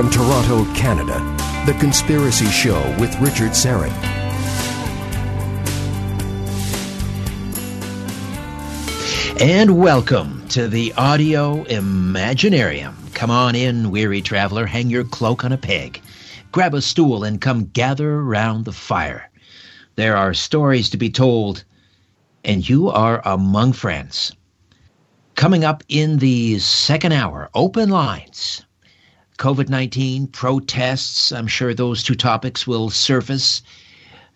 From Toronto, Canada, The Conspiracy Show with Richard Syrett. And welcome to the Audio Imaginarium. Come on in, weary traveler, hang your cloak on a peg, grab a stool, and come gather round the fire. There are stories to be told, and you are among friends. Coming up in the second hour, open lines. COVID 19, protests, I'm sure those two topics will surface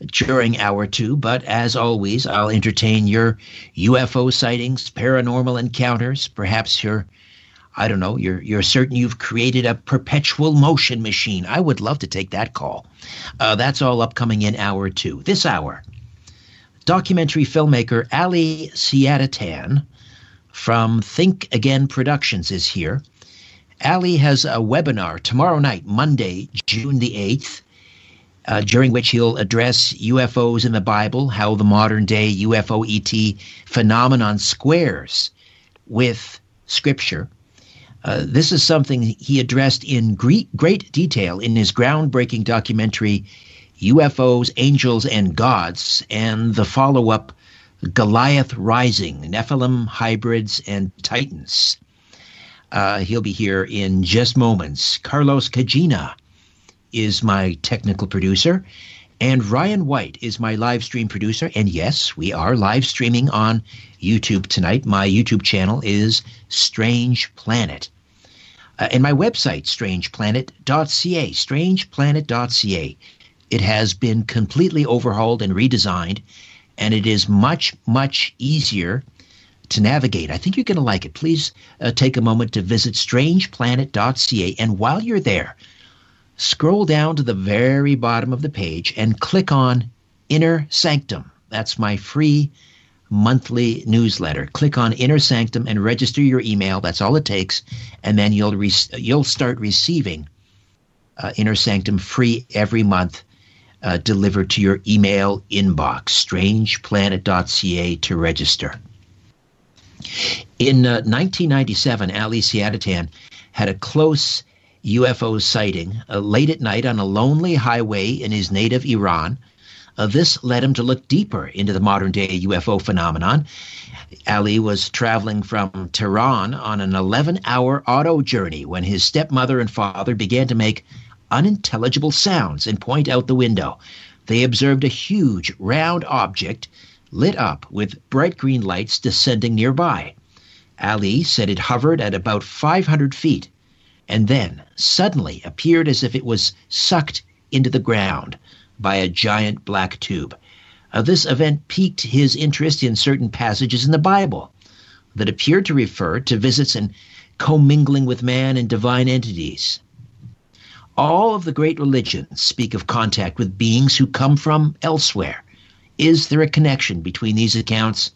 during hour two, but as always, I'll entertain your UFO sightings, paranormal encounters. Perhaps you're, I don't know, you're, you're certain you've created a perpetual motion machine. I would love to take that call. Uh, that's all upcoming in hour two. This hour, documentary filmmaker Ali Siadatan from Think Again Productions is here. Ali has a webinar tomorrow night, Monday, June the 8th uh, during which he'll address UFOs in the Bible, how the modern day UFO ET phenomenon squares with Scripture. Uh, this is something he addressed in great, great detail in his groundbreaking documentary, UFOs, Angels, and Gods, and the follow up, Goliath Rising Nephilim, Hybrids, and Titans. Uh, he'll be here in just moments. Carlos Kajina is my technical producer. And Ryan White is my live stream producer. And yes, we are live streaming on YouTube tonight. My YouTube channel is Strange Planet. Uh, and my website, strangeplanet.ca, strangeplanet.ca. It has been completely overhauled and redesigned, and it is much, much easier to navigate. I think you're going to like it. Please uh, take a moment to visit strangeplanet.ca. And while you're there, scroll down to the very bottom of the page and click on Inner Sanctum. That's my free monthly newsletter. Click on Inner Sanctum and register your email. That's all it takes, and then you'll re- you'll start receiving uh, Inner Sanctum free every month, uh, delivered to your email inbox. StrangePlanet.ca to register. In uh, 1997, Ali Siadatan had a close UFO sighting uh, late at night on a lonely highway in his native Iran. Uh, this led him to look deeper into the modern day UFO phenomenon. Ali was traveling from Tehran on an 11 hour auto journey when his stepmother and father began to make unintelligible sounds and point out the window. They observed a huge round object lit up with bright green lights descending nearby. Ali said it hovered at about 500 feet and then suddenly appeared as if it was sucked into the ground by a giant black tube. Uh, this event piqued his interest in certain passages in the Bible that appeared to refer to visits and commingling with man and divine entities. All of the great religions speak of contact with beings who come from elsewhere. Is there a connection between these accounts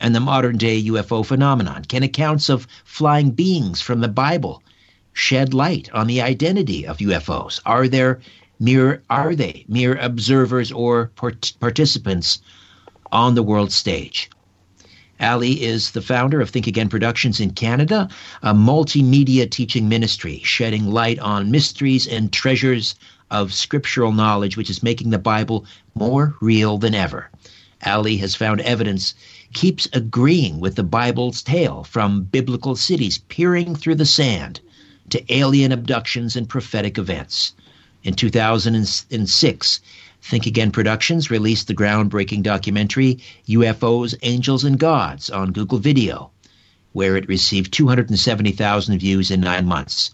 and the modern day UFO phenomenon? Can accounts of flying beings from the Bible shed light on the identity of UFOs? Are there mere are they mere observers or part- participants on the world stage? Ali is the founder of Think Again Productions in Canada, a multimedia teaching ministry shedding light on mysteries and treasures of scriptural knowledge, which is making the Bible more real than ever. Ali has found evidence keeps agreeing with the Bible's tale from biblical cities peering through the sand to alien abductions and prophetic events. In 2006, Think Again Productions released the groundbreaking documentary UFOs, Angels, and Gods on Google Video, where it received 270,000 views in nine months.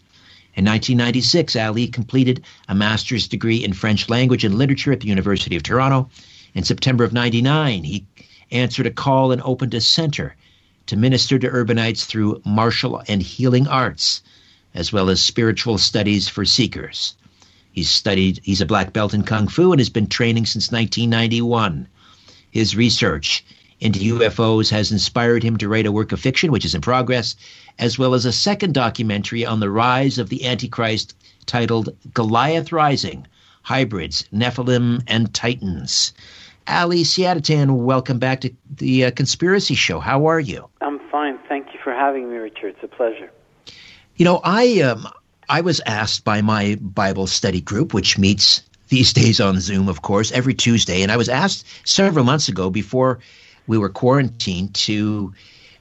In 1996, Ali completed a master's degree in French language and literature at the University of Toronto. In September of 99, he answered a call and opened a center to minister to urbanites through martial and healing arts as well as spiritual studies for seekers. He's studied, he's a black belt in Kung Fu and has been training since 1991. His research into UFOs has inspired him to write a work of fiction, which is in progress, as well as a second documentary on the rise of the Antichrist titled Goliath Rising Hybrids, Nephilim, and Titans. Ali Siadatan, welcome back to the uh, Conspiracy Show. How are you? I'm fine. Thank you for having me, Richard. It's a pleasure. You know, I um, I was asked by my Bible study group, which meets these days on Zoom, of course, every Tuesday, and I was asked several months ago before we were quarantined to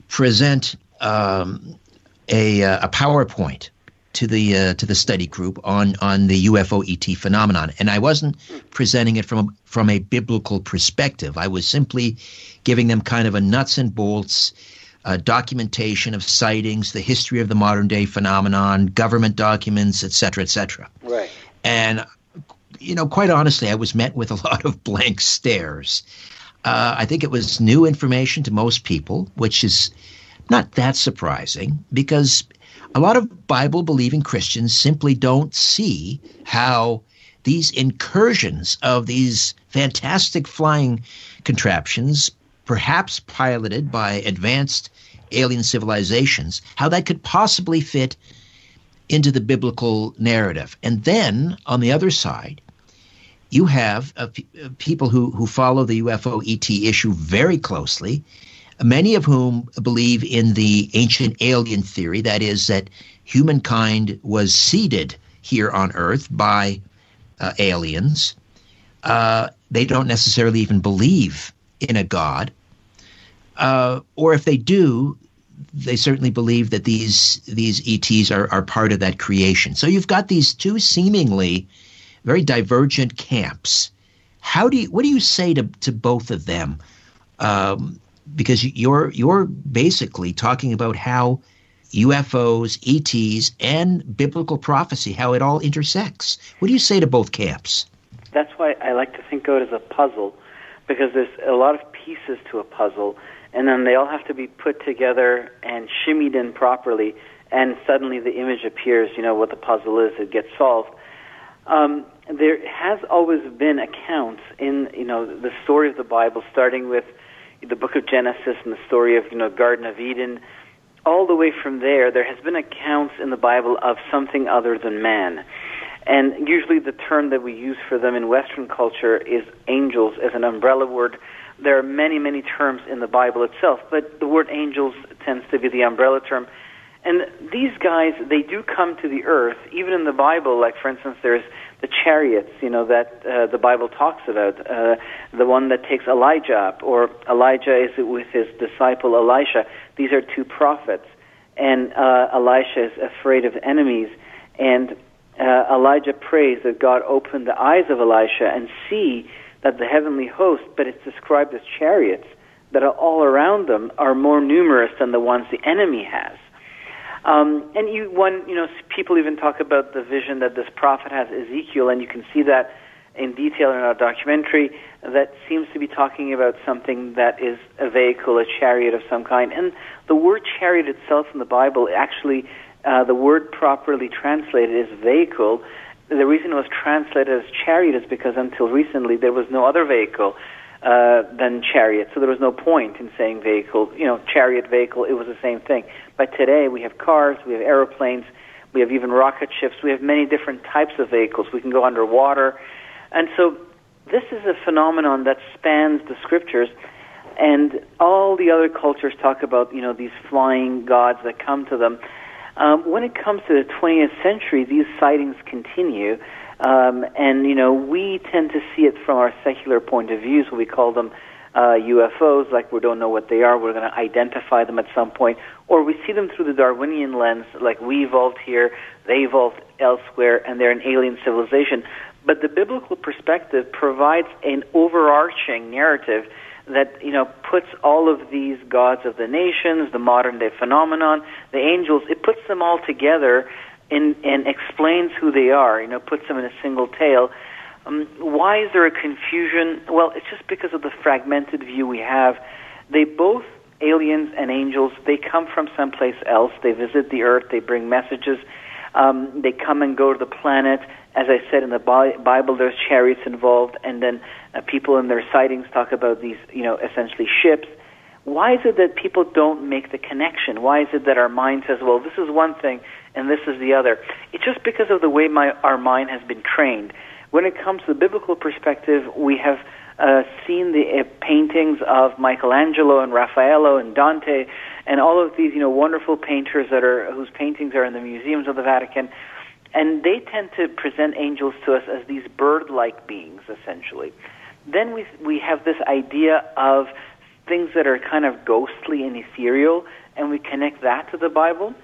present um, a, uh, a PowerPoint to the uh, to the study group on on the UFO ET phenomenon, and I wasn't presenting it from from a biblical perspective. I was simply giving them kind of a nuts and bolts uh, documentation of sightings, the history of the modern day phenomenon, government documents, et etc., etc. Right. And you know, quite honestly, I was met with a lot of blank stares. Uh, I think it was new information to most people, which is not that surprising because a lot of Bible believing Christians simply don't see how these incursions of these fantastic flying contraptions, perhaps piloted by advanced alien civilizations, how that could possibly fit into the biblical narrative. And then on the other side, you have uh, p- people who, who follow the UFO ET issue very closely many of whom believe in the ancient alien theory that is, that humankind was seeded here on Earth by uh, aliens. Uh, they don't necessarily even believe in a God. Uh, or if they do, they certainly believe that these these ETs are, are part of that creation. So you've got these two seemingly very divergent camps. How do you, what do you say to, to both of them? Um, because you're you're basically talking about how UFOs, ETs, and biblical prophecy, how it all intersects. What do you say to both camps? That's why I like to think of it as a puzzle, because there's a lot of pieces to a puzzle, and then they all have to be put together and shimmied in properly, and suddenly the image appears. You know what the puzzle is; it gets solved. Um, there has always been accounts in you know the story of the Bible, starting with the book of Genesis and the story of you know Garden of Eden, all the way from there, there has been accounts in the Bible of something other than man. And usually the term that we use for them in Western culture is angels as an umbrella word. There are many, many terms in the Bible itself, but the word angels tends to be the umbrella term. And these guys, they do come to the earth, even in the Bible. Like, for instance, there's the chariots, you know, that uh, the Bible talks about, uh, the one that takes Elijah up, or Elijah is with his disciple Elisha. These are two prophets, and uh, Elisha is afraid of enemies, and uh, Elijah prays that God open the eyes of Elisha and see that the heavenly host, but it's described as chariots that are all around them, are more numerous than the ones the enemy has. Um, and you, one, you know, people even talk about the vision that this prophet has, Ezekiel, and you can see that in detail in our documentary. That seems to be talking about something that is a vehicle, a chariot of some kind. And the word chariot itself in the Bible, actually, uh, the word properly translated is vehicle. The reason it was translated as chariot is because until recently there was no other vehicle uh, than chariot. So there was no point in saying vehicle. You know, chariot, vehicle, it was the same thing. But today we have cars, we have airplanes, we have even rocket ships, we have many different types of vehicles. We can go underwater. And so this is a phenomenon that spans the scriptures. And all the other cultures talk about, you know, these flying gods that come to them. Um, when it comes to the 20th century, these sightings continue. Um, and, you know, we tend to see it from our secular point of view, so we call them uh, UFOs, like we don't know what they are, we're going to identify them at some point, or we see them through the Darwinian lens, like we evolved here, they evolved elsewhere, and they're an alien civilization. But the biblical perspective provides an overarching narrative that you know puts all of these gods of the nations, the modern day phenomenon, the angels, it puts them all together and, and explains who they are, you know, puts them in a single tale. Um, why is there a confusion? Well, it's just because of the fragmented view we have. They both, aliens and angels, they come from someplace else. They visit the earth, they bring messages, um, they come and go to the planet. As I said in the Bible, there's chariots involved, and then uh, people in their sightings talk about these, you know, essentially ships why is it that people don't make the connection? Why is it that our mind says, well, this is one thing and this is the other? It's just because of the way my, our mind has been trained. When it comes to the biblical perspective, we have uh, seen the uh, paintings of Michelangelo and Raffaello and Dante and all of these, you know, wonderful painters that are whose paintings are in the museums of the Vatican. and they tend to present angels to us as these bird-like beings, essentially. Then we we have this idea of things that are kind of ghostly and ethereal, and we connect that to the Bible.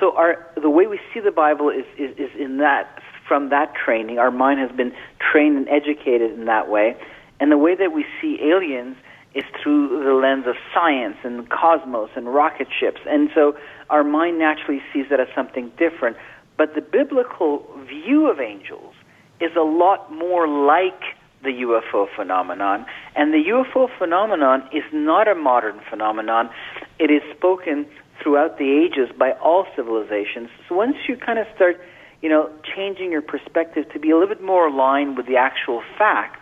So our the way we see the Bible is, is, is in that from that training. Our mind has been trained and educated in that way. And the way that we see aliens is through the lens of science and cosmos and rocket ships. And so our mind naturally sees that as something different. But the biblical view of angels is a lot more like the UFO phenomenon. And the UFO phenomenon is not a modern phenomenon. It is spoken throughout the ages by all civilizations. So once you kind of start, you know, changing your perspective to be a little bit more aligned with the actual facts,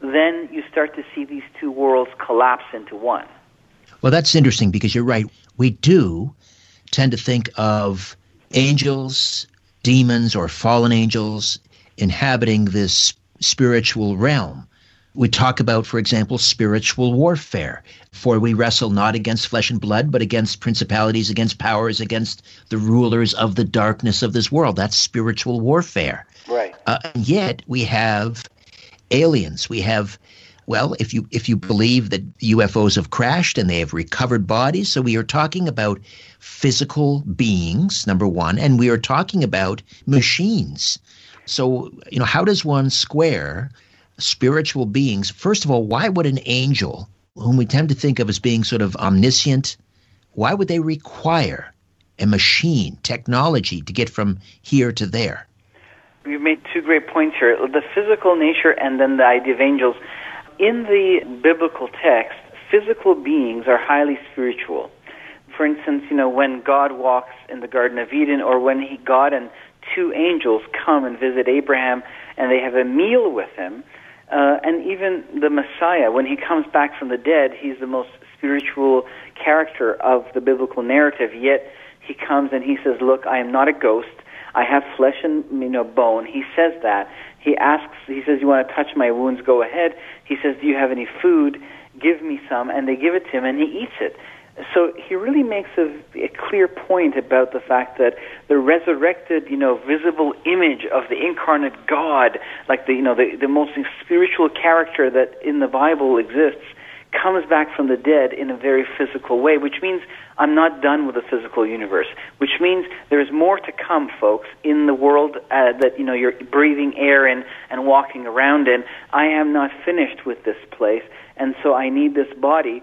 then you start to see these two worlds collapse into one. Well, that's interesting because you're right. We do tend to think of angels, demons, or fallen angels inhabiting this spiritual realm. We talk about, for example, spiritual warfare. For we wrestle not against flesh and blood, but against principalities, against powers, against the rulers of the darkness of this world. That's spiritual warfare. Right. Uh, and yet we have aliens. We have well, if you if you believe that UFOs have crashed and they have recovered bodies, so we are talking about physical beings, number one, and we are talking about machines. So, you know, how does one square spiritual beings? First of all, why would an angel, whom we tend to think of as being sort of omniscient, why would they require a machine, technology to get from here to there? You've made two great points here the physical nature and then the idea of angels. In the biblical text, physical beings are highly spiritual. For instance, you know, when God walks in the Garden of Eden or when he, God and two angels come and visit Abraham and they have a meal with him, uh, and even the Messiah, when he comes back from the dead, he's the most spiritual character of the biblical narrative, yet he comes and he says, Look, I am not a ghost. I have flesh and you know bone. He says that. He asks. He says, "You want to touch my wounds? Go ahead." He says, "Do you have any food? Give me some." And they give it to him, and he eats it. So he really makes a, a clear point about the fact that the resurrected, you know, visible image of the incarnate God, like the you know the, the most spiritual character that in the Bible exists, comes back from the dead in a very physical way, which means I'm not done with the physical universe, which means there's more to come, folks, in the world uh, that you know you're breathing air in and walking around in. I am not finished with this place, and so I need this body.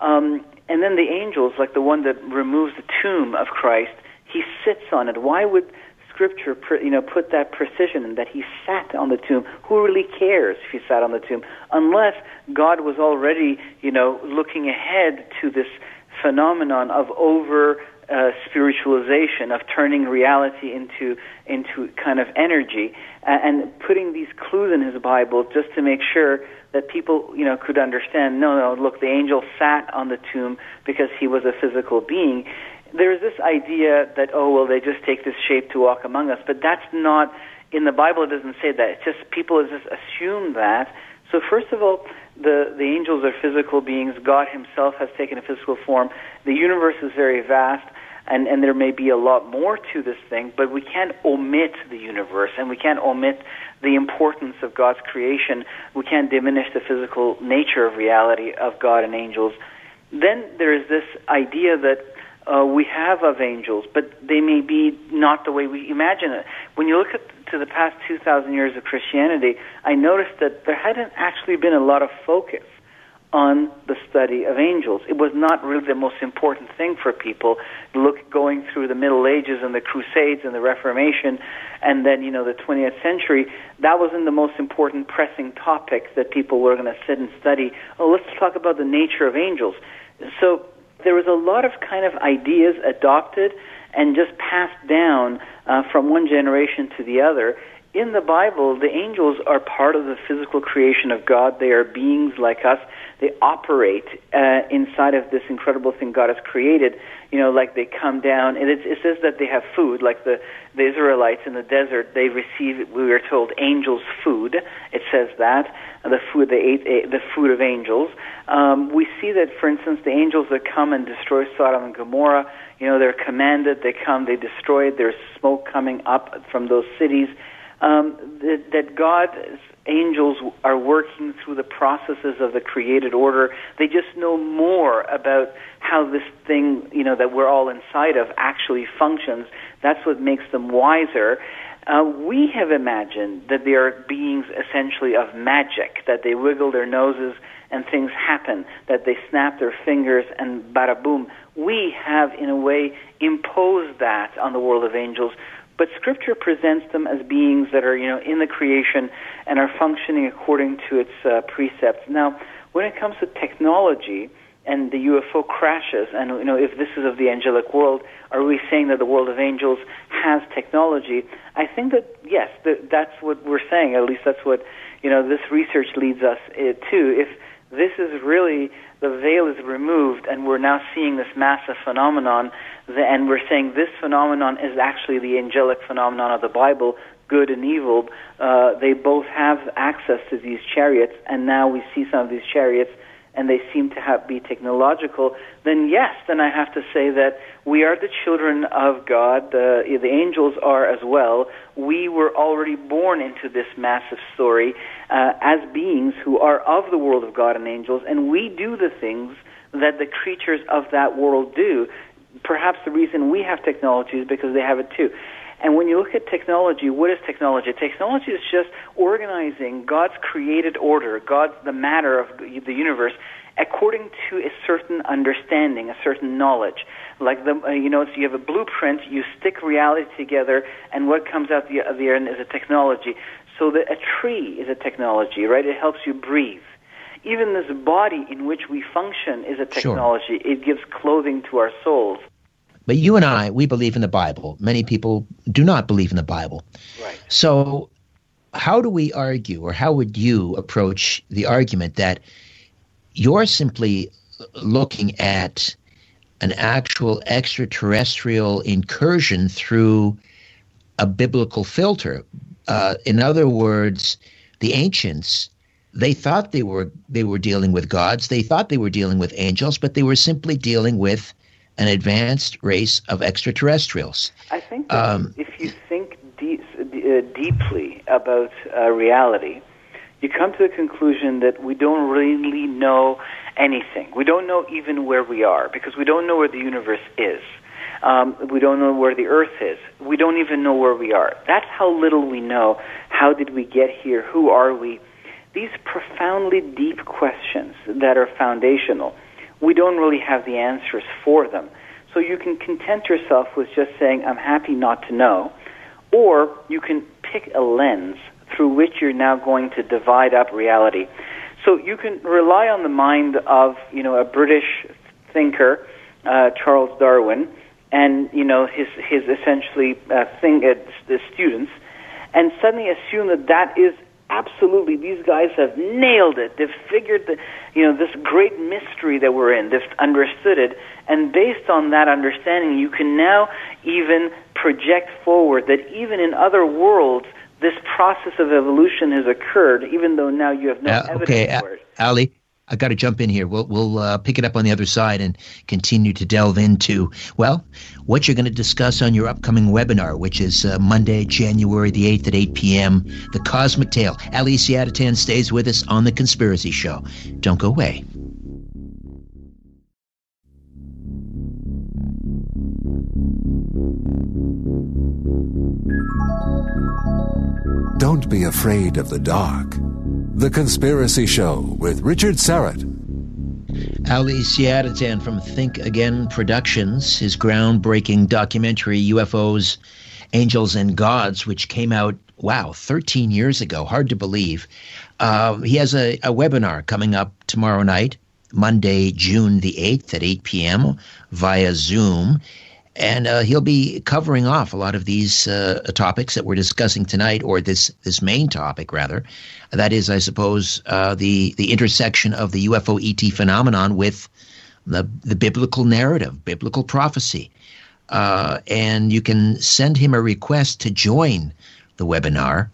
Um, and then the angels, like the one that removes the tomb of Christ, he sits on it. Why would Scripture, you know, put that precision in that he sat on the tomb? Who really cares if he sat on the tomb? Unless God was already, you know, looking ahead to this phenomenon of over uh, spiritualization of turning reality into into kind of energy and, and putting these clues in his Bible just to make sure that people you know could understand. No, no, look, the angel sat on the tomb because he was a physical being. There's this idea that oh well, they just take this shape to walk among us, but that's not in the Bible. It doesn't say that. It's just people just assume that. So first of all, the, the angels are physical beings. God himself has taken a physical form. The universe is very vast, and, and there may be a lot more to this thing, but we can't omit the universe, and we can't omit the importance of God's creation. We can't diminish the physical nature of reality of God and angels. Then there is this idea that uh, we have of angels, but they may be not the way we imagine it. When you look at to the past 2,000 years of Christianity, I noticed that there hadn't actually been a lot of focus on the study of angels. It was not really the most important thing for people. Look, going through the Middle Ages and the Crusades and the Reformation, and then you know the 20th century, that wasn't the most important pressing topic that people were going to sit and study. Oh, let's talk about the nature of angels. So there was a lot of kind of ideas adopted and just passed down uh, from one generation to the other in the Bible, the angels are part of the physical creation of God. They are beings like us. They operate uh, inside of this incredible thing God has created. You know, like they come down, and it, it says that they have food, like the, the Israelites in the desert. They receive, we are told, angels' food. It says that the food they ate, eh, the food of angels. Um, we see that, for instance, the angels that come and destroy Sodom and Gomorrah. You know, they're commanded. They come. They destroy it. There's smoke coming up from those cities um, that, that God's angels are working through the processes of the created order. They just know more about how this thing, you know, that we're all inside of actually functions. That's what makes them wiser. Uh, we have imagined that they are beings essentially of magic, that they wiggle their noses and things happen, that they snap their fingers and bada boom. We have, in a way, imposed that on the world of angels but Scripture presents them as beings that are, you know, in the creation and are functioning according to its uh, precepts. Now, when it comes to technology and the UFO crashes, and you know, if this is of the angelic world, are we saying that the world of angels has technology? I think that yes, that, that's what we're saying. At least that's what you know. This research leads us uh, to. If this is really the veil is removed and we're now seeing this massive phenomenon and we're saying this phenomenon is actually the angelic phenomenon of the Bible, good and evil. Uh, they both have access to these chariots, and now we see some of these chariots, and they seem to have, be technological. Then yes, then I have to say that we are the children of God. The, the angels are as well. We were already born into this massive story uh, as beings who are of the world of God and angels, and we do the things that the creatures of that world do perhaps the reason we have technology is because they have it too. And when you look at technology, what is technology? Technology is just organizing God's created order, God's the matter of the universe, according to a certain understanding, a certain knowledge. Like the, uh, you know, so you have a blueprint, you stick reality together, and what comes out the other end is a technology. So that a tree is a technology, right? It helps you breathe even this body in which we function is a technology. Sure. It gives clothing to our souls. But you and I, we believe in the Bible. Many people do not believe in the Bible. Right. So, how do we argue, or how would you approach the argument that you're simply looking at an actual extraterrestrial incursion through a biblical filter? Uh, in other words, the ancients they thought they were they were dealing with gods. They thought they were dealing with angels, but they were simply dealing with an advanced race of extraterrestrials. I think um, if you think de- uh, deeply about uh, reality, you come to the conclusion that we don't really know anything. We don't know even where we are because we don't know where the universe is. Um, we don't know where the earth is. We don't even know where we are. That's how little we know. How did we get here? Who are we? these profoundly deep questions that are foundational, we don't really have the answers for them. So you can content yourself with just saying, I'm happy not to know, or you can pick a lens through which you're now going to divide up reality. So you can rely on the mind of, you know, a British thinker, uh, Charles Darwin, and, you know, his, his essentially uh, thing, uh, the students, and suddenly assume that that is absolutely. These guys have nailed it. They've figured the you know this great mystery that we're in. They've understood it. And based on that understanding you can now even project forward that even in other worlds this process of evolution has occurred even though now you have no uh, evidence okay, for it. Ali I got to jump in here. We'll we'll uh, pick it up on the other side and continue to delve into well what you're going to discuss on your upcoming webinar, which is uh, Monday, January the eighth at eight p.m. The Cosmic Tale. Ali Siadatan stays with us on the Conspiracy Show. Don't go away. Don't be afraid of the dark. The Conspiracy Show with Richard Syrett. Ali Siadatan from Think Again Productions, his groundbreaking documentary UFOs, Angels and Gods, which came out, wow, 13 years ago. Hard to believe. Uh, he has a, a webinar coming up tomorrow night, Monday, June the 8th at 8 p.m. via Zoom. And uh, he'll be covering off a lot of these uh, topics that we're discussing tonight, or this this main topic rather. That is, I suppose, uh, the the intersection of the UFO ET phenomenon with the the biblical narrative, biblical prophecy. Uh, and you can send him a request to join the webinar.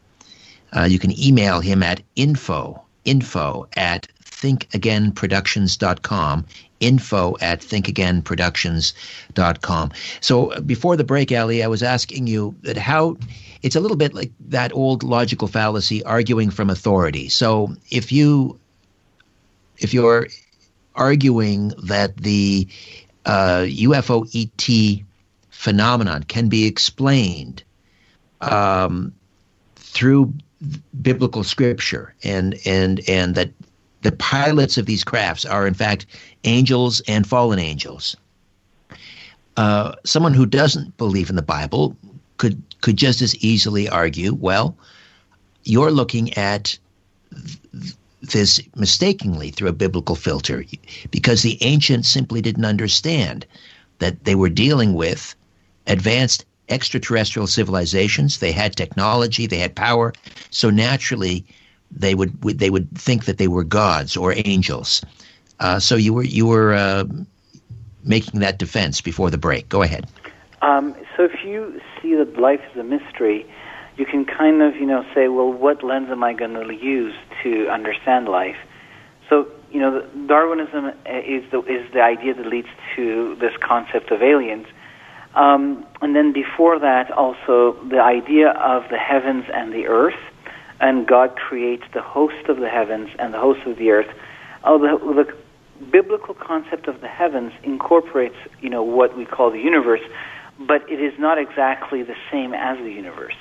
Uh, you can email him at info info at thinkagainproductions.com info at thinkagainproductions.com. So uh, before the break, Ali, I was asking you that how it's a little bit like that old logical fallacy arguing from authority. So if you if you're arguing that the uh, UFO ET phenomenon can be explained um, through biblical scripture and and and that the pilots of these crafts are in fact angels and fallen angels. Uh, someone who doesn't believe in the Bible could could just as easily argue, well, you're looking at this mistakenly through a biblical filter because the ancients simply didn't understand that they were dealing with advanced extraterrestrial civilizations. They had technology, they had power, so naturally they would they would think that they were gods or angels. Uh, so you were you were uh, making that defense before the break. Go ahead. Um, so if you see that life is a mystery, you can kind of you know say, well, what lens am I going to use to understand life? So you know, Darwinism is the is the idea that leads to this concept of aliens. Um, and then before that, also the idea of the heavens and the earth, and God creates the host of the heavens and the host of the earth. Oh, the, the biblical concept of the heavens incorporates, you know, what we call the universe, but it is not exactly the same as the universe.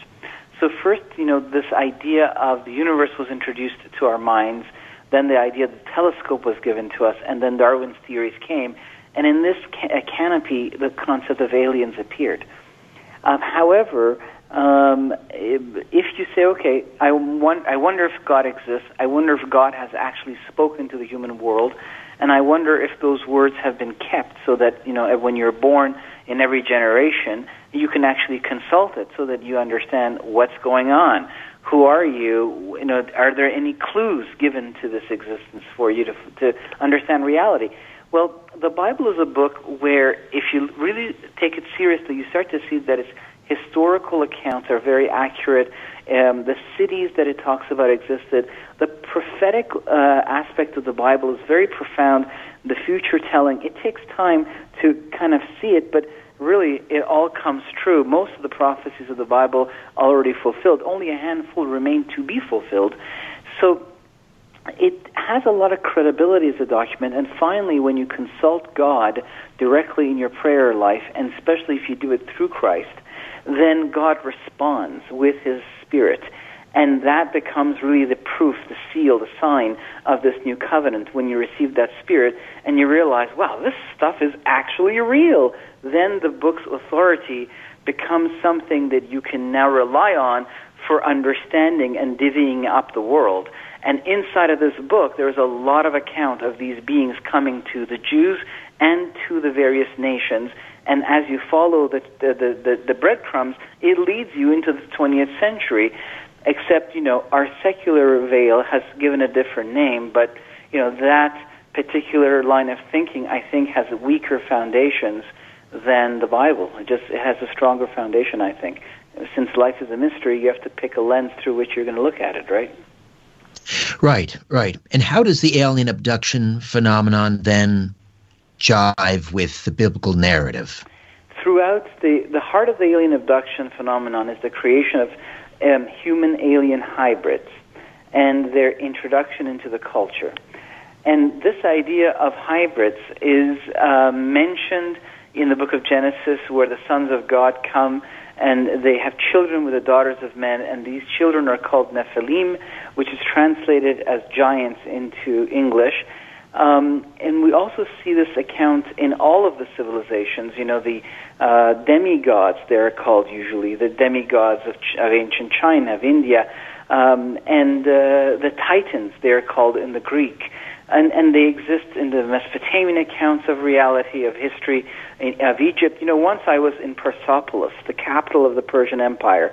So first, you know, this idea of the universe was introduced to our minds, then the idea of the telescope was given to us, and then Darwin's theories came, and in this ca- canopy, the concept of aliens appeared. Um, however, um, if you say, okay, I, want, I wonder if God exists, I wonder if God has actually spoken to the human world, and I wonder if those words have been kept so that, you know, when you're born in every generation, you can actually consult it so that you understand what's going on. Who are you? You know, are there any clues given to this existence for you to, to understand reality? Well, the Bible is a book where, if you really take it seriously, you start to see that its historical accounts are very accurate. Um, the cities that it talks about existed. The prophetic uh, aspect of the Bible is very profound. The future telling, it takes time to kind of see it, but really it all comes true. Most of the prophecies of the Bible already fulfilled. Only a handful remain to be fulfilled. So it has a lot of credibility as a document. And finally, when you consult God directly in your prayer life, and especially if you do it through Christ, then God responds with His Spirit. And that becomes really the proof, the seal, the sign of this new covenant when you receive that Spirit and you realize, wow, this stuff is actually real. Then the book's authority becomes something that you can now rely on for understanding and divvying up the world. And inside of this book, there's a lot of account of these beings coming to the Jews and to the various nations. And as you follow the, the, the, the, breadcrumbs, it leads you into the 20th century. Except, you know, our secular veil has given a different name, but, you know, that particular line of thinking, I think, has weaker foundations than the Bible. It just it has a stronger foundation, I think. Since life is a mystery, you have to pick a lens through which you're going to look at it, right? Right, right. And how does the alien abduction phenomenon then jive with the biblical narrative? Throughout the the heart of the alien abduction phenomenon is the creation of um, human alien hybrids and their introduction into the culture. And this idea of hybrids is uh, mentioned in the book of Genesis, where the sons of God come and they have children with the daughters of men, and these children are called Nephilim, which is translated as giants into English. Um, and we also see this account in all of the civilizations. You know, the uh, demigods, they're called usually, the demigods of, Ch- of ancient China, of India, um, and uh, the titans, they're called in the Greek. and, and they exist in the Mesopotamian accounts of reality, of history, of Egypt. You know, once I was in Persepolis, the capital of the Persian Empire,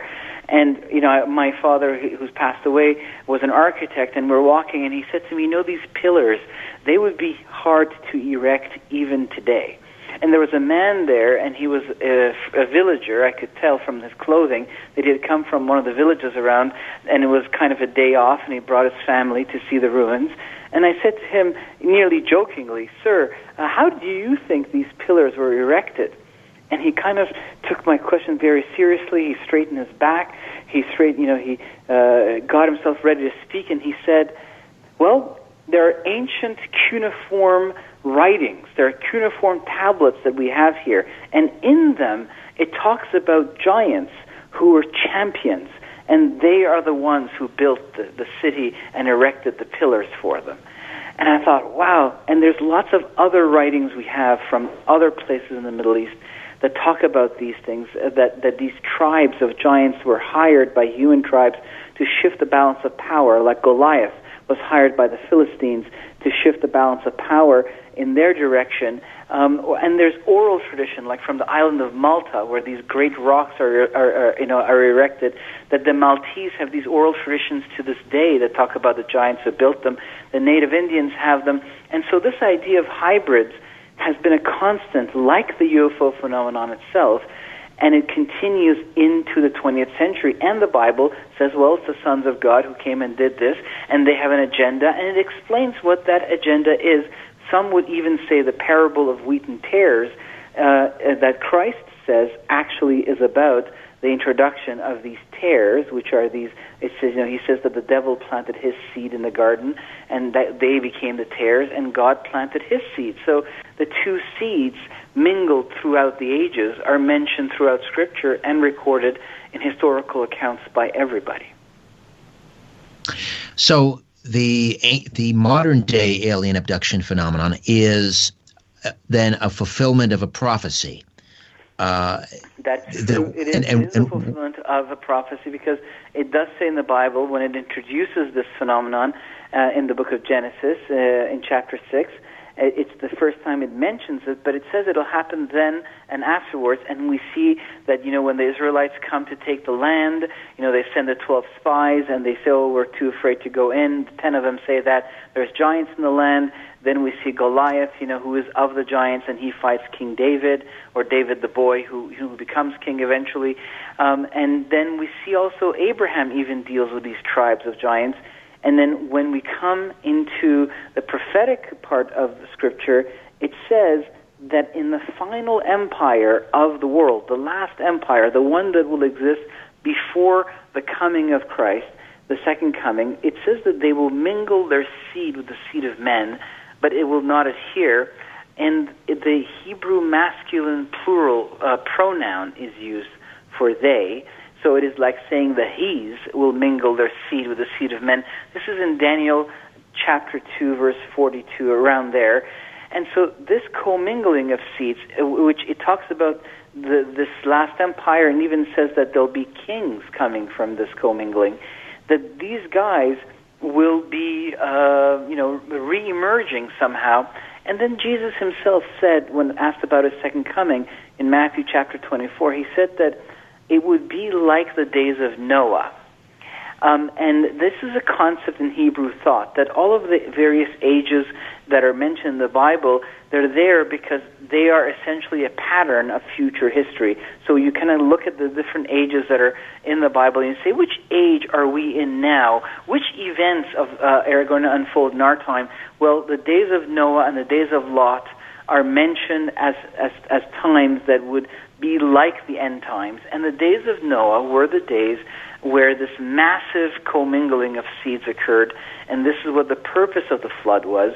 and you know, my father, who's passed away, was an architect, and we're walking, and he said to me, "You know, these pillars, they would be hard to erect even today." And there was a man there, and he was a, a villager. I could tell from his clothing that he had come from one of the villages around, and it was kind of a day off, and he brought his family to see the ruins. And I said to him, nearly jokingly, Sir, uh, how do you think these pillars were erected? And he kind of took my question very seriously. He straightened his back. He straight, you know, he uh, got himself ready to speak, and he said, "Well, there are ancient cuneiform writings. There are cuneiform tablets that we have here, and in them it talks about giants who were champions and they are the ones who built the, the city and erected the pillars for them. And I thought, wow, and there's lots of other writings we have from other places in the Middle East that talk about these things, uh, that, that these tribes of giants were hired by human tribes to shift the balance of power, like Goliath was hired by the Philistines to shift the balance of power in their direction. Um, and there's oral tradition, like from the island of Malta, where these great rocks are, are, are, you know, are erected. That the Maltese have these oral traditions to this day that talk about the giants who built them. The native Indians have them, and so this idea of hybrids has been a constant, like the UFO phenomenon itself and it continues into the 20th century. And the Bible says, well, it's the sons of God who came and did this, and they have an agenda, and it explains what that agenda is. Some would even say the parable of wheat and tares uh, that Christ says actually is about the introduction of these tares, which are these. It says, you know, he says that the devil planted his seed in the garden, and that they became the tares, and God planted his seed. So the two seeds mingled throughout the ages are mentioned throughout Scripture and recorded in historical accounts by everybody. So the the modern day alien abduction phenomenon is uh, then a fulfillment of a prophecy. Uh, That's the. It is, and, and, it is a fulfillment of a prophecy because it does say in the Bible when it introduces this phenomenon uh, in the book of Genesis uh, in chapter six it's the first time it mentions it, but it says it'll happen then and afterwards. And we see that, you know, when the Israelites come to take the land, you know, they send the 12 spies and they say, oh, we're too afraid to go in. Ten of them say that there's giants in the land. Then we see Goliath, you know, who is of the giants, and he fights King David, or David the boy, who, who becomes king eventually. Um, and then we see also Abraham even deals with these tribes of giants and then when we come into the prophetic part of the scripture, it says that in the final empire of the world, the last empire, the one that will exist before the coming of Christ, the second coming, it says that they will mingle their seed with the seed of men, but it will not adhere. And the Hebrew masculine plural uh, pronoun is used for they. So it is like saying the he's will mingle their seed with the seed of men. This is in Daniel chapter 2, verse 42, around there. And so this commingling of seeds, uh, which it talks about the, this last empire and even says that there'll be kings coming from this commingling, that these guys will be, uh, you know, re-emerging somehow. And then Jesus himself said, when asked about his second coming in Matthew chapter 24, he said that it would be like the days of Noah. Um, and this is a concept in Hebrew thought that all of the various ages that are mentioned in the Bible, they're there because they are essentially a pattern of future history. So you kind of look at the different ages that are in the Bible and say, which age are we in now? Which events of, uh, are going to unfold in our time? Well, the days of Noah and the days of Lot are mentioned as, as, as times that would be like the end times. And the days of Noah were the days where this massive commingling of seeds occurred, and this is what the purpose of the flood was.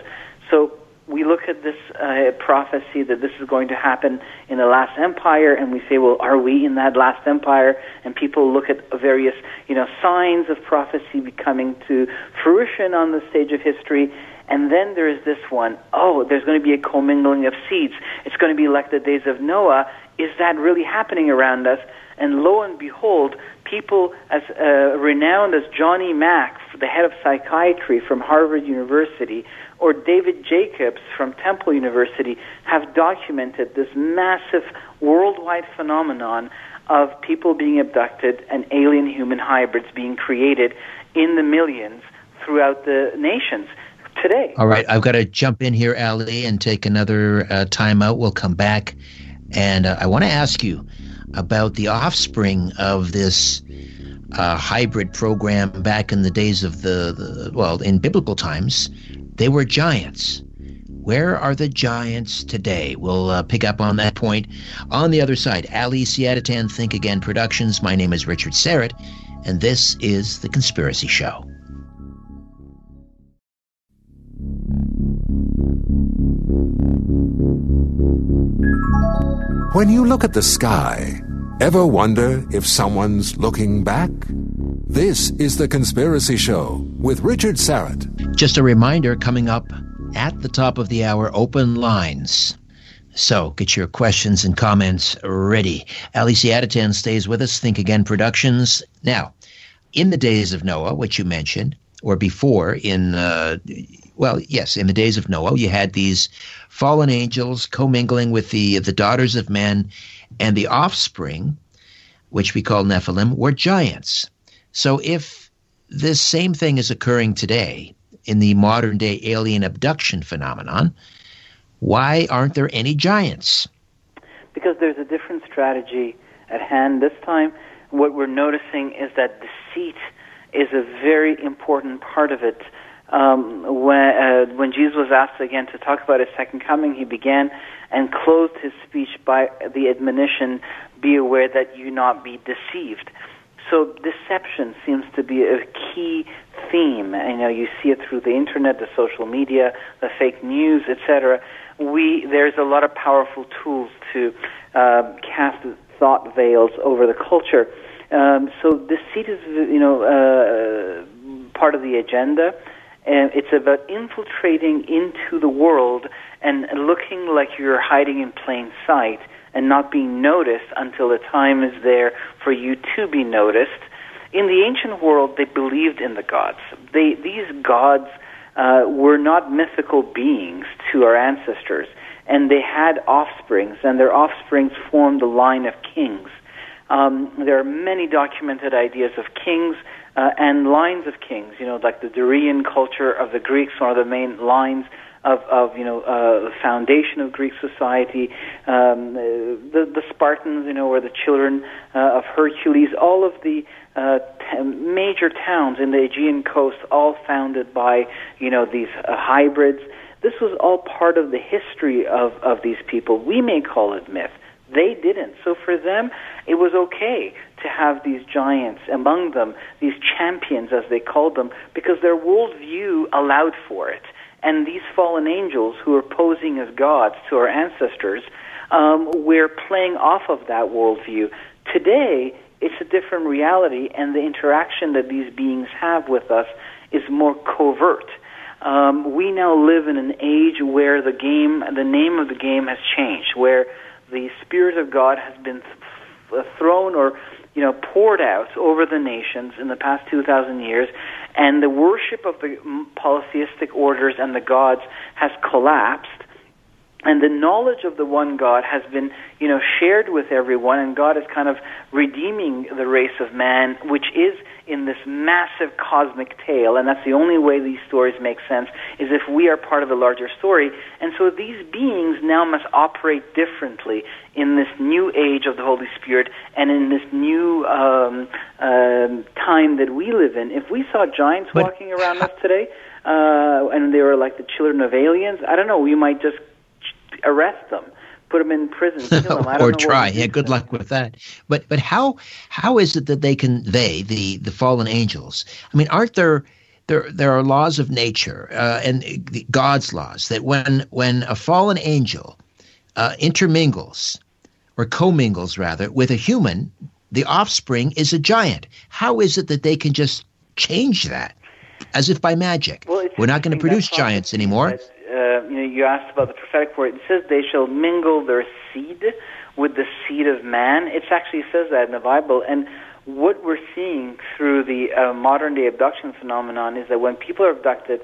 So we look at this uh, prophecy that this is going to happen in the last empire, and we say, well, are we in that last empire? And people look at various, you know, signs of prophecy coming to fruition on the stage of history. And then there is this one, oh, there's going to be a commingling of seeds. It's going to be like the days of Noah, is that really happening around us? And lo and behold, people as uh, renowned as Johnny Mack the head of psychiatry from Harvard University, or David Jacobs from Temple University have documented this massive worldwide phenomenon of people being abducted and alien human hybrids being created in the millions throughout the nations today. All right, I've got to jump in here, Ali, and take another uh, timeout. We'll come back, and uh, I want to ask you about the offspring of this uh, hybrid program back in the days of the, the well, in biblical times. They were giants. Where are the giants today? We'll uh, pick up on that point on the other side. Ali Siadatan, Think Again Productions. My name is Richard Syrett, and this is The Conspiracy Show. When you look at the sky, ever wonder if someone's looking back? This is The Conspiracy Show with Richard Syrett. Just a reminder coming up at the top of the hour open lines. So get your questions and comments ready. Ali Siadatan stays with us, Think Again Productions. Now, in the days of Noah, which you mentioned, or before in uh, well, yes, in the days of Noah, you had these fallen angels commingling with the the daughters of men, and the offspring, which we call Nephilim, were giants. So if this same thing is occurring today in the modern day alien abduction phenomenon, why aren't there any giants? Because there's a different strategy at hand this time. What we're noticing is that deceit is a very important part of it um, when, uh, when Jesus was asked again to talk about his second coming, he began and closed his speech by the admonition, be aware that you not be deceived. So deception seems to be a key theme. You know, you see it through the internet, the social media, the fake news, etc. We there's a lot of powerful tools to uh, cast thought veils over the culture. Um, so deceit is, you know, uh, part of the agenda and it's about infiltrating into the world and looking like you're hiding in plain sight and not being noticed until the time is there for you to be noticed. In the ancient world, they believed in the gods. They, these gods uh, were not mythical beings to our ancestors, and they had offsprings, and their offsprings formed a line of kings. Um, there are many documented ideas of kings uh, and lines of kings. You know, like the Dorian culture of the Greeks, one of the main lines of, of you know uh, foundation of Greek society. Um, the the Spartans, you know, were the children uh, of Hercules. All of the uh, t- major towns in the Aegean coast, all founded by you know these uh, hybrids. This was all part of the history of, of these people. We may call it myth. They didn't. So for them, it was okay to have these giants among them, these champions as they called them, because their worldview allowed for it. And these fallen angels who are posing as gods to our ancestors, um, we're playing off of that worldview. Today, it's a different reality, and the interaction that these beings have with us is more covert. Um, we now live in an age where the game, the name of the game has changed, where the Spirit of God has been th- thrown or you know poured out over the nations in the past 2,000 years, and the worship of the mm, polytheistic orders and the gods has collapsed. And the knowledge of the one God has been, you know, shared with everyone, and God is kind of redeeming the race of man, which is in this massive cosmic tale, and that's the only way these stories make sense, is if we are part of the larger story. And so these beings now must operate differently in this new age of the Holy Spirit and in this new um, um, time that we live in. If we saw giants but, walking around us today, uh, and they were like the children of aliens, I don't know, we might just arrest them put them in prison, or try. Yeah, good luck with that. But but how how is it that they can they the the fallen angels? I mean, aren't there there there are laws of nature uh, and God's laws that when when a fallen angel uh, intermingles or commingles rather with a human, the offspring is a giant. How is it that they can just change that? As if by magic. Well, We're not going to produce giants anymore you asked about the prophetic word. It says they shall mingle their seed with the seed of man. It actually says that in the Bible. And what we're seeing through the uh, modern day abduction phenomenon is that when people are abducted,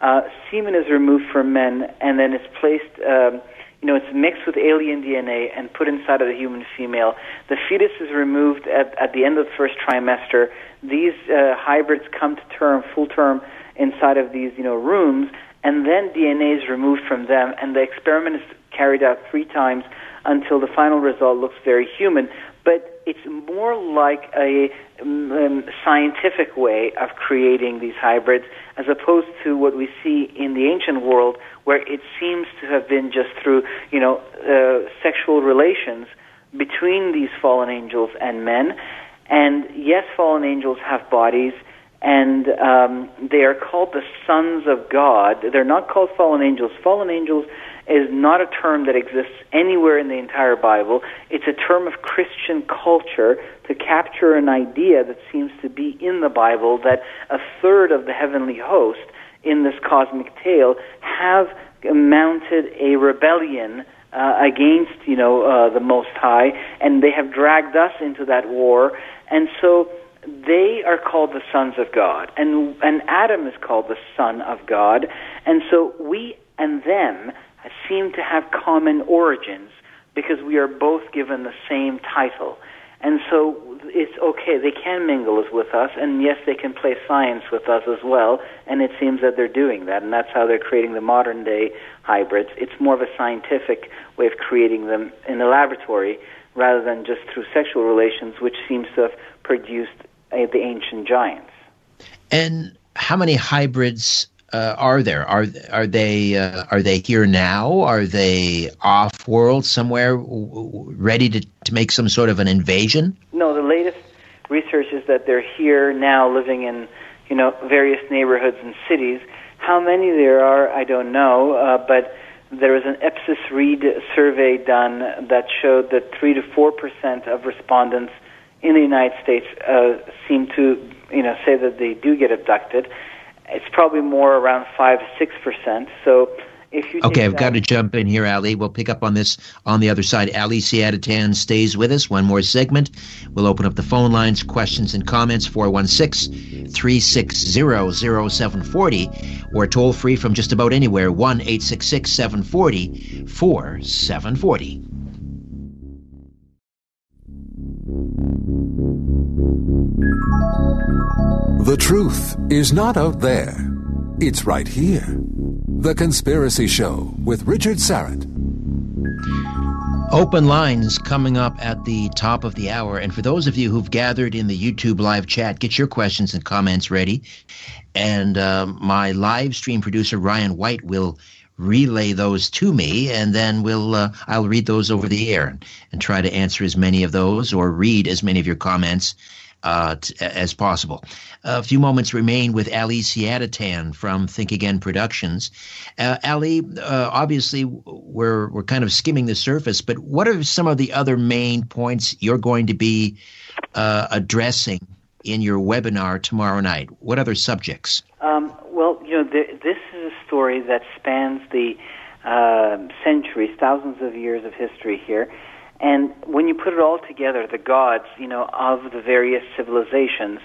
uh, semen is removed from men and then it's placed. Um, you know, it's mixed with alien DNA and put inside of the human female. The fetus is removed at, at the end of the first trimester. These uh, hybrids come to term, full term, inside of these, you know, rooms, and then DNA is removed from them, and the experiment is carried out three times until the final result looks very human. But it's more like a um, um, scientific way of creating these hybrids as opposed to what we see in the ancient world where it seems to have been just through, you know, uh, sexual relations between these fallen angels and men. And yes, fallen angels have bodies, and um, they are called the sons of God. They're not called fallen angels. Fallen angels is not a term that exists anywhere in the entire Bible. It's a term of Christian culture to capture an idea that seems to be in the Bible that a third of the heavenly host in this cosmic tale have mounted a rebellion uh, against, you know, uh, the Most High, and they have dragged us into that war. And so they are called the sons of God, and and Adam is called the son of God, and so we and them seem to have common origins because we are both given the same title. And so it's okay. They can mingle with us, and yes, they can play science with us as well. And it seems that they're doing that, and that's how they're creating the modern day hybrids. It's more of a scientific way of creating them in the laboratory rather than just through sexual relations, which seems to have produced uh, the ancient giants. And how many hybrids uh, are there? Are are they uh, are they here now? Are they off world somewhere, ready to, to make some sort of an invasion? No, the latest research is that they're here now, living in you know various neighborhoods and cities. How many there are, I don't know, uh, but there was an Ipsos Reid survey done that showed that three to four percent of respondents in the United States uh, seem to you know say that they do get abducted it's probably more around five to six percent. So if you okay, I've got to jump in here, Ali. We'll pick up on this on the other side. Ali Siadatan stays with us. One more segment. We'll open up the phone lines, questions and comments 416 360 0740 or toll free from just about anywhere 1 866 740 4740. The truth is not out there. It's right here. The Conspiracy Show with Richard Syrett. Open lines coming up at the top of the hour. And for those of you who've gathered in the YouTube live chat, get your questions and comments ready. And uh, my live stream producer, Ryan White, will relay those to me and then we'll uh, I'll read those over the air and try to answer as many of those or read as many of your comments uh, t- as possible. A few moments remain with Ali Siadatan from Think Again Productions. Uh, Ali, uh, obviously, we're we're kind of skimming the surface, but what are some of the other main points you're going to be uh, addressing in your webinar tomorrow night? What other subjects? Um, well, you know, the, this is a story that spans the uh, centuries, thousands of years of history here. And when you put it all together, the gods, you know, of the various civilizations,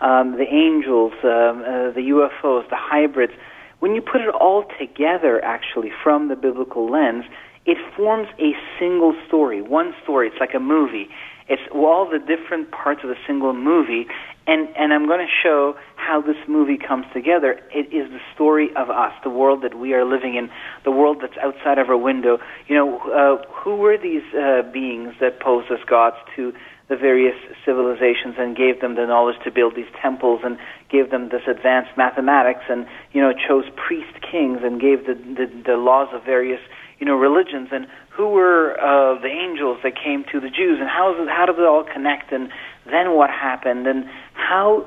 um, the angels, um, uh, the UFOs, the hybrids, when you put it all together, actually, from the biblical lens, it forms a single story, one story. It's like a movie. It's all the different parts of a single movie, and and I'm going to show how this movie comes together. It is the story of us, the world that we are living in, the world that's outside of our window. You know, uh, who were these uh, beings that posed as gods to the various civilizations and gave them the knowledge to build these temples and gave them this advanced mathematics and you know chose priest kings and gave the the, the laws of various you know religions and who were uh, the angels that came to the Jews and how is it, how did it all connect and then what happened and how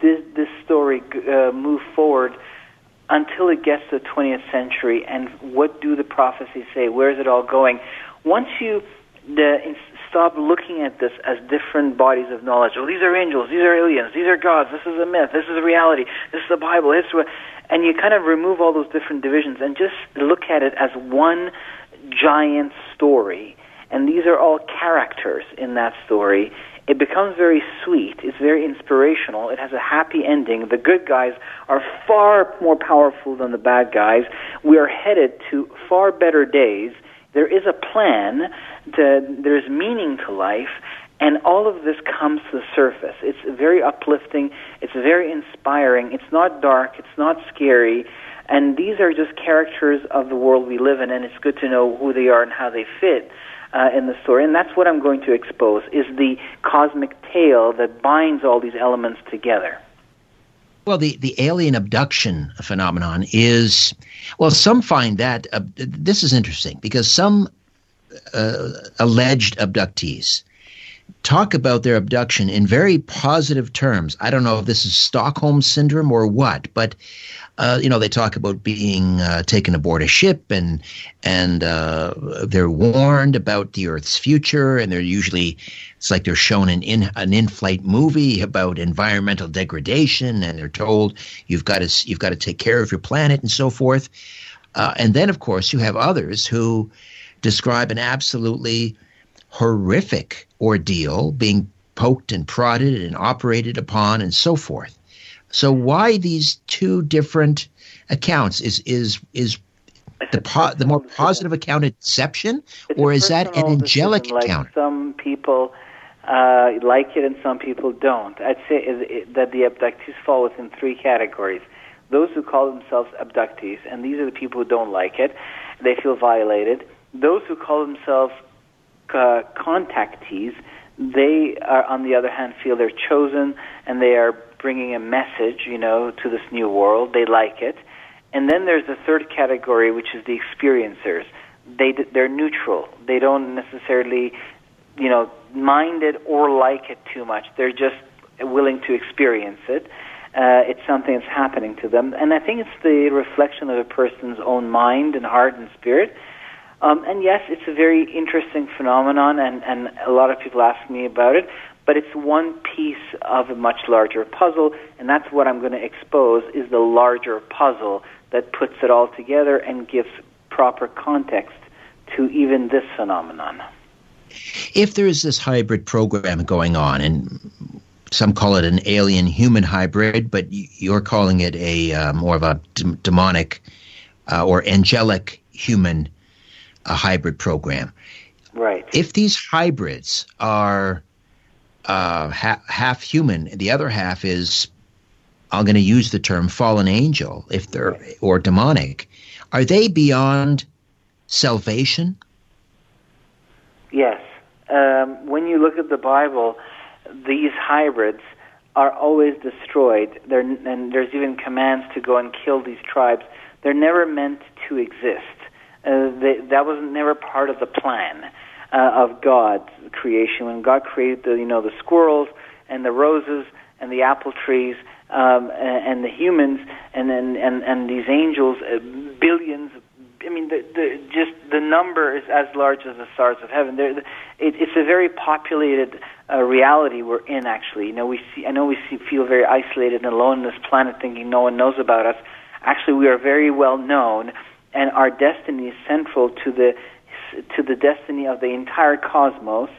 did this story uh, move forward until it gets to the 20th century and what do the prophecies say where is it all going once you the, stop looking at this as different bodies of knowledge. Oh, these are angels, these are aliens, these are gods, this is a myth, this is a reality, this is the Bible, is and you kind of remove all those different divisions and just look at it as one giant story. And these are all characters in that story. It becomes very sweet. It's very inspirational. It has a happy ending. The good guys are far more powerful than the bad guys. We are headed to far better days. There is a plan. To, there's meaning to life. And all of this comes to the surface. It's very uplifting. It's very inspiring. It's not dark. It's not scary. And these are just characters of the world we live in, and it's good to know who they are and how they fit uh, in the story. And that's what I'm going to expose, is the cosmic tale that binds all these elements together. Well, the, the alien abduction phenomenon is, well, some find that, uh, this is interesting because some uh, alleged abductees talk about their abduction in very positive terms. I don't know if this is Stockholm syndrome or what, but uh, you know, they talk about being uh, taken aboard a ship and and uh, they're warned about the Earth's future, and they're usually it's like they're shown an in an in-flight movie about environmental degradation, and they're told you've got to you've got to take care of your planet and so forth. Uh, and then, of course, you have others who describe an absolutely horrific ordeal, being poked and prodded and operated upon, and so forth. So why these two different accounts? Is is is the po- the more positive account a deception, It's or is that an angelic decision, like account? Some people uh, like it and some people don't. I'd say is- it, that the abductees fall within three categories. Those who call themselves abductees, and these are the people who don't like it, they feel violated. Those who call themselves uh, contactees, they are, on the other hand, feel they're chosen and they are bringing a message, you know, to this new world. They like it. And then there's the third category, which is the experiencers. They they're neutral. They don't necessarily, you know, mind it or like it too much. They're just willing to experience it. Uh, it's something that's happening to them, and I think it's the reflection of a person's own mind and heart and spirit. Um, and yes, it's a very interesting phenomenon, and, and a lot of people ask me about it. But it's one piece of a much larger puzzle, and that's what I'm going to expose: is the larger puzzle that puts it all together and gives proper context to even this phenomenon. If there is this hybrid program going on, and some call it an alien human hybrid, but you're calling it a uh, more of a d- demonic uh, or angelic human uh, hybrid program. Right. If these hybrids are uh, ha- half human, the other half is, I'm going to use the term fallen angel, if they're or demonic, are they beyond salvation? Yes. Um, when you look at the Bible, these hybrids are always destroyed. They're, and there's even commands to go and kill these tribes. They're never meant to exist. Uh, they, that was never part of the plan uh, of God's creation. When God created the, you know, the squirrels and the roses and the apple trees um, and, and the humans and and and, and these angels, uh, billions. I mean, the, the just the number is as large as the stars of heaven. There, it, it's a very populated uh, reality we're in. Actually, you know, we see. I know we see, feel very isolated and alone on this planet, thinking no one knows about us. Actually, we are very well known, and our destiny is central to the to the destiny of the entire cosmos.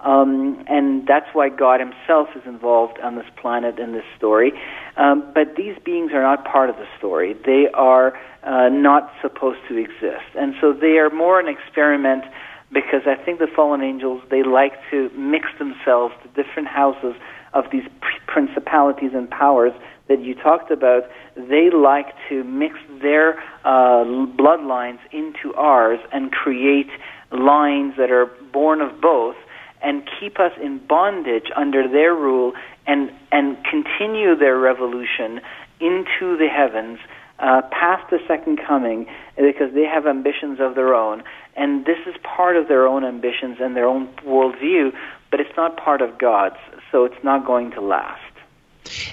Um, and that's why God Himself is involved on this planet in this story. Um, but these beings are not part of the story. They are uh, not supposed to exist, and so they are more an experiment. Because I think the fallen angels they like to mix themselves to different houses of these principalities and powers that you talked about. They like to mix their uh, bloodlines into ours and create lines that are born of both and keep us in bondage under their rule and and continue their revolution into the heavens uh, past the second coming because they have ambitions of their own and this is part of their own ambitions and their own worldview but it's not part of God's so it's not going to last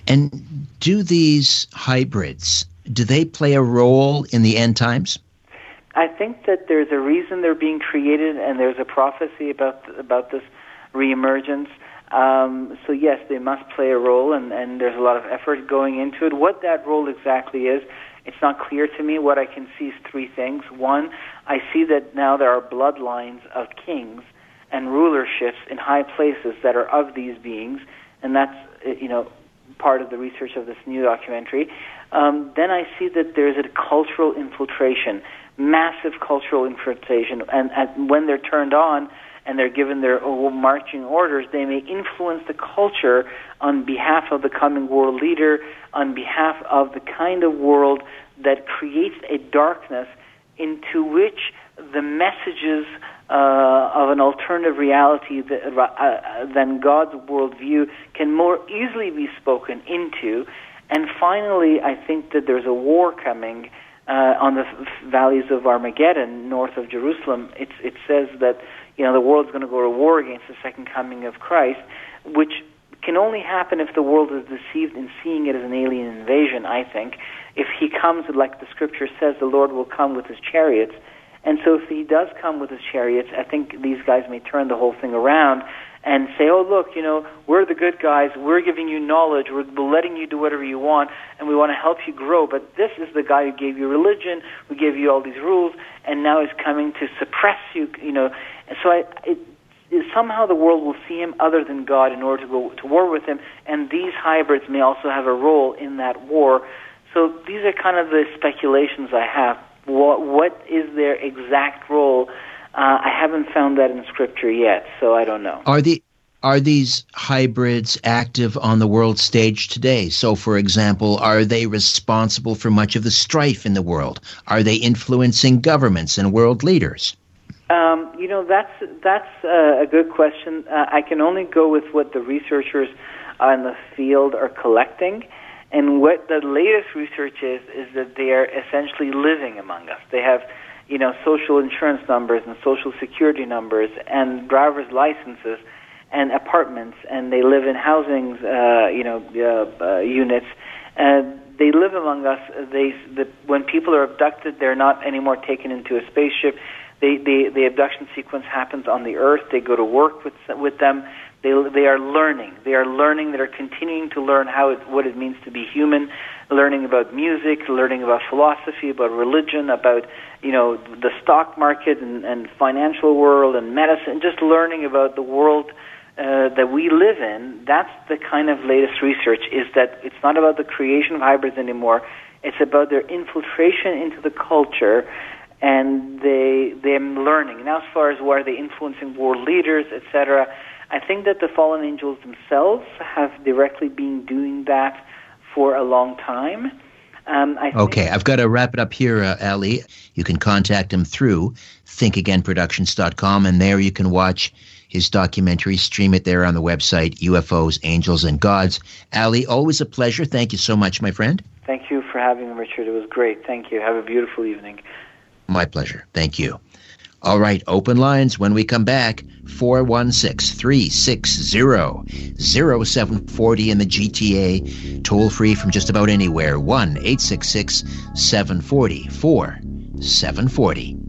And do these hybrids do they play a role in the end times? I think that there's a reason they're being created, and there's a prophecy about about this reemergence. Um, so yes, they must play a role, and, and there's a lot of effort going into it. What that role exactly is, it's not clear to me. What I can see is three things. One, I see that now there are bloodlines of kings and rulerships in high places that are of these beings, and that's you know part of the research of this new documentary. Um, then I see that there's a cultural infiltration, massive cultural infiltration, and, and when they're turned on and they're given their marching orders, they may influence the culture on behalf of the coming world leader, on behalf of the kind of world that creates a darkness into which the messages uh, of an alternative reality that, uh, uh, than God's worldview can more easily be spoken into. And finally, I think that there's a war coming uh, on the f- valleys of Armageddon, north of Jerusalem. It's, it says that you know the world's going to go to war against the second coming of Christ, which can only happen if the world is deceived in seeing it as an alien invasion. I think if he comes, like the scripture says, the Lord will come with his chariots and so if he does come with his chariots, I think these guys may turn the whole thing around and say, oh, look, you know, we're the good guys. We're giving you knowledge. We're letting you do whatever you want, and we want to help you grow. But this is the guy who gave you religion, who gave you all these rules, and now is coming to suppress you, you know. And so I, it, somehow the world will see him other than God in order to go to war with him, and these hybrids may also have a role in that war. So these are kind of the speculations I have what, what is their exact role? Uh, I haven't found that in Scripture yet, so I don't know. Are the are these hybrids active on the world stage today? So, for example, are they responsible for much of the strife in the world? Are they influencing governments and world leaders? Um, you know, that's that's uh, a good question. Uh, I can only go with what the researchers in the field are collecting. And what the latest research is is that they are essentially living among us. They have, you know, social insurance numbers and social security numbers and driver's licenses and apartments, and they live in housing, uh, you know, uh, uh, units. And they live among us. They, the, when people are abducted, they're not anymore taken into a spaceship. They, they, the abduction sequence happens on the Earth. They go to work with with them. They, they are learning. They are learning. They are continuing to learn how it, what it means to be human, learning about music, learning about philosophy, about religion, about you know the stock market and, and financial world and medicine. Just learning about the world uh, that we live in. That's the kind of latest research. Is that it's not about the creation of hybrids anymore. It's about their infiltration into the culture and they them learning. Now, as far as where they influencing world leaders, etc., I think that the fallen angels themselves have directly been doing that for a long time. Um, okay, I've got to wrap it up here, uh, Ali. You can contact him through thinkagainproductions.com, and there you can watch his documentary, stream it there on the website, UFOs, Angels, and Gods. Ali, always a pleasure. Thank you so much, my friend. Thank you for having me, Richard. It was great. Thank you. Have a beautiful evening. My pleasure. Thank you. All right, open lines when we come back 416 360 0740 in the GTA, toll free from just about anywhere 1 866 740 4740.